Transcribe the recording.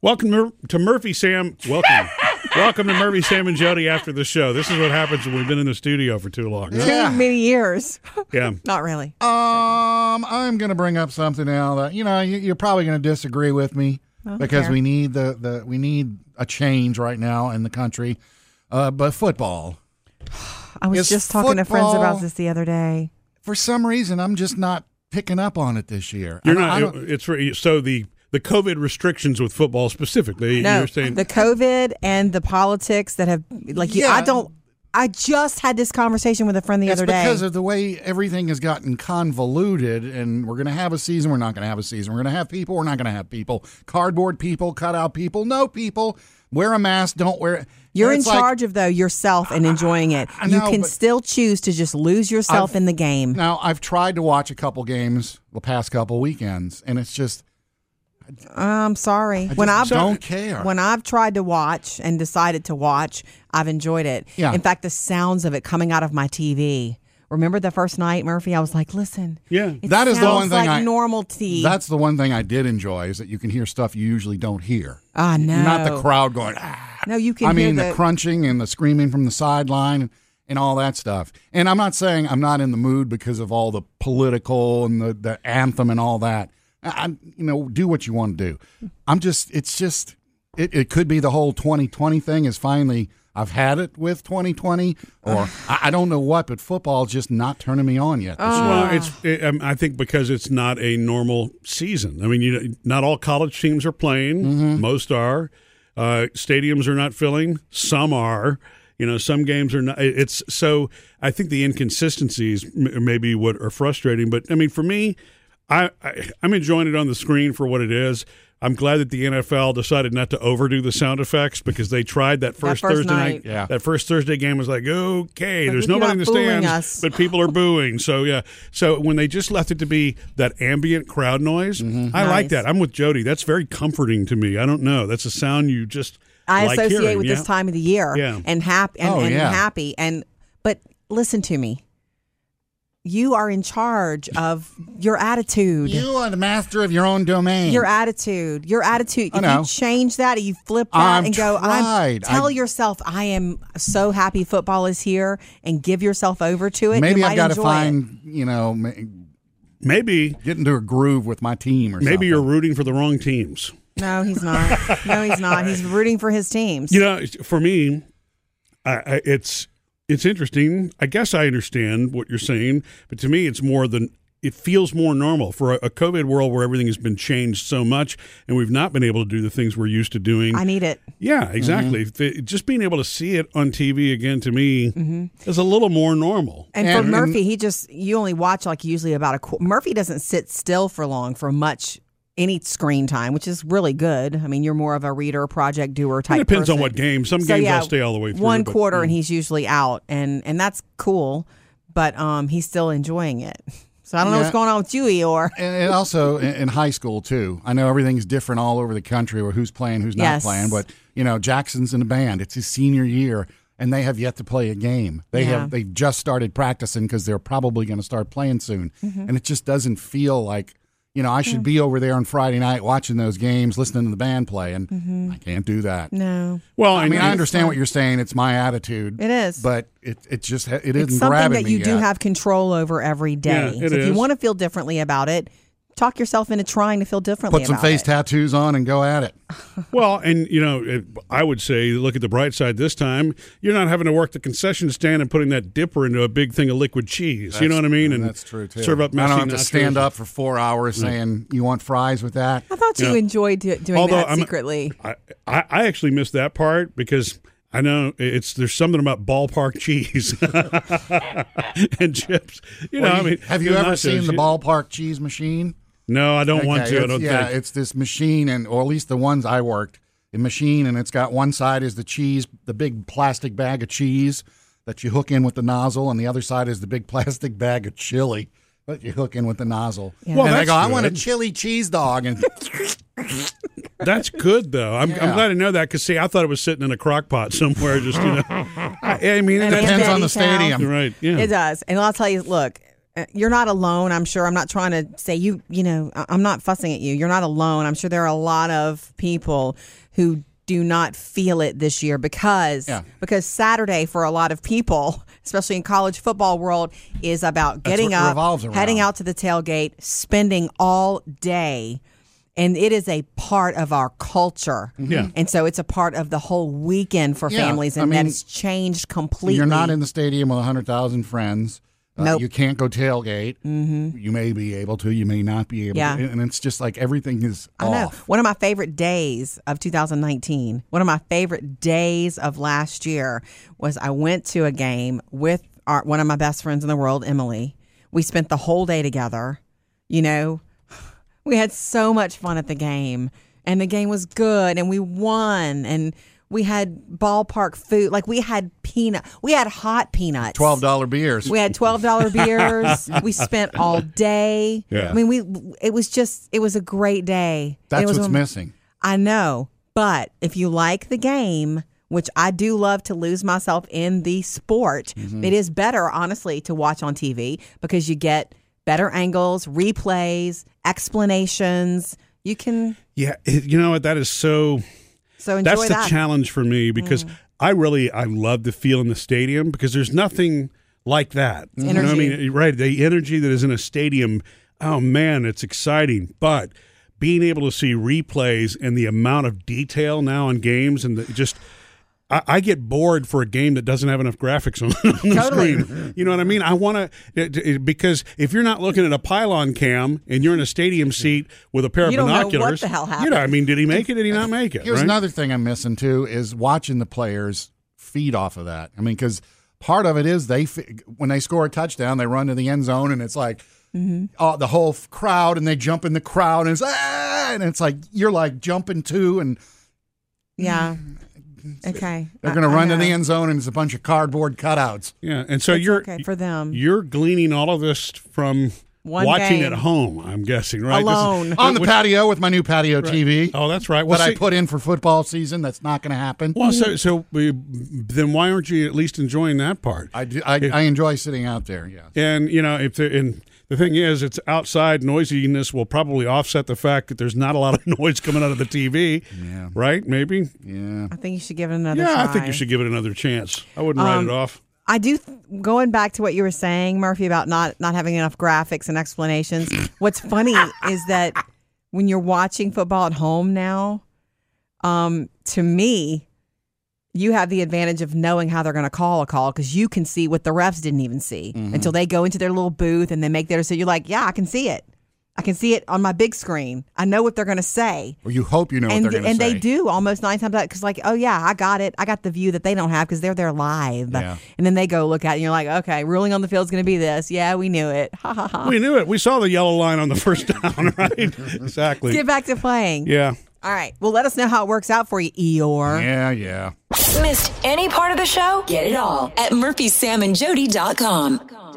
Welcome to Murphy Sam. Welcome. Welcome to Murphy Sam and Jody after the show. This is what happens when we've been in the studio for too long. Too many years. Yeah. Not really. Um, I'm going to bring up something now that you know you, you're probably going to disagree with me because care. we need the, the we need a change right now in the country. Uh, but football, I was Is just talking to friends about this the other day. for some reason, I'm just not picking up on it this year. You're I don't- I It's re- so the the COVID restrictions with football specifically. No, you're saying the COVID and the politics that have like you, I don't. I just had this conversation with a friend the it's other day. because of the way everything has gotten convoluted, and we're going to have a season. We're not going to have a season. We're going to have people. We're not going to have people. Cardboard people, cutout people, no people. Wear a mask. Don't wear. It. You're in It's like- charge of though yourself and enjoying it. I you know, can still choose to just lose yourself I've- in the game. Now I've tried to watch a couple games the past couple weekends, and it's just I'm sorry. I when I've don't care. when I've tried to watch and decided to watch, I've enjoyed it. Yeah. In fact, the sounds of it coming out of my TV. Remember the first night, Murphy? I was like, listen. Yeah. That is the one thing like I- normal tea. that's the one thing I did enjoy is that you can hear stuff you usually don't hear. Ah, no. Not the crowd going. Ah. No, you can I mean the, the, crunching and the screaming from the sideline and, and all that stuff. And I'm not saying I'm not in the mood because of all the political and the, the anthem and all that. I, I- you know, do what you want to do. I'm just. It's just. It, it could be the whole 2020 thing is finally. I've had it with 2020, or I, I don't know what, but football's just not turning me on yet. Well, it's. It, um, I think because it's not a normal season. I mean, you not all college teams are playing. Mm-hmm. Most are. Uh, stadiums are not filling. Some are. You know, some games are not. It's so. I think the inconsistencies m- maybe what are frustrating. But I mean, for me, I, I I'm enjoying it on the screen for what it is. I'm glad that the NFL decided not to overdo the sound effects because they tried that first, first Thursday night. night. Yeah. That first Thursday game was like, okay, Like, there's nobody in the stands, us. but people are booing. So yeah. So when they just left it to be that ambient crowd noise, Mm-hmm. I like that. I'm with Jody. That's very comforting to me. I don't know. That's a sound you just I like associate hearing, with yeah? this time of the year Yeah. and happy and, Oh, and yeah. happy and but listen to me. You are in charge of your attitude. you are the master of your own domain. Your attitude, your attitude. I If know. you change that, you flip that I've and go, I'm, tried. tell I- yourself, I am so happy football is here and give yourself over to it. Maybe you I've got to enjoy find, you know, maybe get into a groove with my team or something. maybe something. you're rooting for the wrong teams. No, he's not. no, he's not. He's rooting for his teams. You know, for me, I, I, it's it's interesting. I guess I understand what you're saying, but to me, it's more than it feels more normal for a, a COVID world where everything has been changed so much, and we've not been able to do the things we're used to doing. I need it. yeah, exactly. Mm-hmm. Just being able to see it on TV again to me Mm-hmm. is a little more normal. And, And- for Murphy, he just you only watch like usually about a qu- Murphy doesn't sit still for long for much any screen time, which is really good. I mean, you're more of a reader, project doer type. It depends on what game. Some So, games yeah, I'll stay all the way through. One but, quarter, mm. and he's usually out, and and that's cool. But um, he's still enjoying it. So I don't know what's going on with you, Eeyore. and, and also in, in high school too. I know everything's different all over the country, or who's playing, who's not Yes. playing. But you know, Jackson's in a band. It's his senior year, and they have yet to play a game. They Yeah. have they just started practicing because they're probably going to start playing soon. Mm-hmm. And it just doesn't feel like you know I should be over there on Friday night watching those games, listening to the band play, and Mm-hmm. I can't do that. No, Well, I mean, I understand what you're saying. It's my attitude. It is. but it it just it it's isn't something grabbing that you me do yet. have control over every day. Yeah, it so if you want to feel differently about it, talk yourself into trying to feel differently. Put some about face it. tattoos on and go at it. Well, and you know, it, I would say look at the bright side this time. You're not having to work the concession stand and putting that dipper into a big thing of liquid cheese. you know what I mean? And that's true too. Serve up I messy don't have to stand up for four hours saying you want fries with that. I thought you Yeah. enjoyed do- doing Although that I'm- secretly. I, I, I actually missed that part because I know it's there's something about ballpark cheese and chips. You know, Well, I mean, have you ever seen the ballpark cheese machine? No, I don't want to. I don't yeah, think. it's this machine, and or at least the ones I worked, the machine, and it's got one side is the cheese, the big plastic bag of cheese that you hook in with the nozzle, and the other side is the big plastic bag of chili that you hook in with the nozzle. Yeah. Well, and they that's go, I want a chili cheese dog, and That's good though. I'm, I'm glad to know that because see, I thought it was sitting in a crock pot somewhere. Just you know, I, I mean, it depends. depends on the Betty's stadium. Right. Yeah. It does. And I'll tell you, look, Uh, you're not alone. I'm sure. I'm not trying to say you. You know, I- I'm not fussing at you. You're not alone. I'm sure there are a lot of people who do not feel it this year because Yeah. because Saturday for a lot of people, especially in college football world, is about getting up, heading out to the tailgate, spending all day. And it is a part of our culture. Mm-hmm. Yeah. And so it's a part of the whole weekend for Yeah, families. I And mean, that's changed completely. You're not in the stadium with 100,000 friends. Uh, Nope. You can't go tailgate. Mm-hmm. You may be able to. You may not be able Yeah. to. And it's just like everything is I know. One of my favorite days of 2019, one of my favorite days of last year was I went to a game with our, one of my best friends in the world, Emily. We spent the whole day together. You know, we had so much fun at the game, and the game was good, and we won, and we had ballpark food. Like we had peanut, we had hot peanuts. $12 beers. We had twelve dollar beers. we spent all day. Yeah. I mean, we. It was just. It was a great day. That's it was what's a- missing. I know, but if you like the game, which I do love to lose myself in the sport, Mm-hmm. it is better, honestly, to watch on TV because you get better angles, replays, explanations. You can Yeah, you know what? That is so. So That's the that. Mm. challenge for me because I really I love the feel in the stadium because there's nothing like that. You know what I mean, right? The energy that is in a stadium. Oh man, it's exciting. But being able to see replays and the amount of detail now in games and the, just. I, I get bored for a game that doesn't have enough graphics on, on the Totally. screen. You know what I mean? I want to because if you're not looking at a pylon cam and you're in a stadium seat with a pair You of don't know what binoculars, the hell you know, happened. I mean, did he make it? Did he not make it? Here's right? another thing I'm missing too is watching the players feed off of that. I mean, because part of it is they when they score a touchdown, they run to the end zone, and it's like Mm-hmm. uh, the whole f- crowd, and they jump in the crowd, and it's ah! and it's like you're like jumping too, and yeah. Okay. they're going to run to the end zone, and it's a bunch of cardboard cutouts. Yeah, and so It's you're okay for them. you're gleaning all of this from One watching game. at home. I'm guessing, right? This is- Alone. On the which- patio with my new patio TV Oh, that's right. Well, that I put in for football season. That's not going to happen. well, so so we, then why aren't you at least enjoying that part? I, do, I, I enjoy sitting out there. Yeah. And you know, if there, and the thing is, it's outside noisiness will probably offset the fact that there's not a lot of noise coming out of the TV. Yeah. Right? Maybe. Yeah. I think you should give it another Yeah, try. I think you should give it another chance. I wouldn't write Um, it off. I do. Th- going back to what you were saying, Murphy, about not not having enough graphics and explanations. what's funny is that when you're watching football at home now, um, to me, you have the advantage of knowing how they're going to call a call because you can see what the refs didn't even see mm-hmm. until they go into their little booth and they make their. So you're like, yeah, I can see it. I can see it on my big screen. I know what they're going to say Or you hope you know and what they're going to say. they do almost nine times out because like oh yeah I got it I got the view that they don't have because they're there live Yeah. and then they go look at it and you're like okay ruling on the field is going to be this yeah we knew it ha ha ha We knew it. We saw the yellow line on the first down, right? exactly. get back to playing Yeah. All right well let us know how it works out for you Eeyore Yeah, yeah. Missed any part of the show? Get it all at murphysamandjody.com.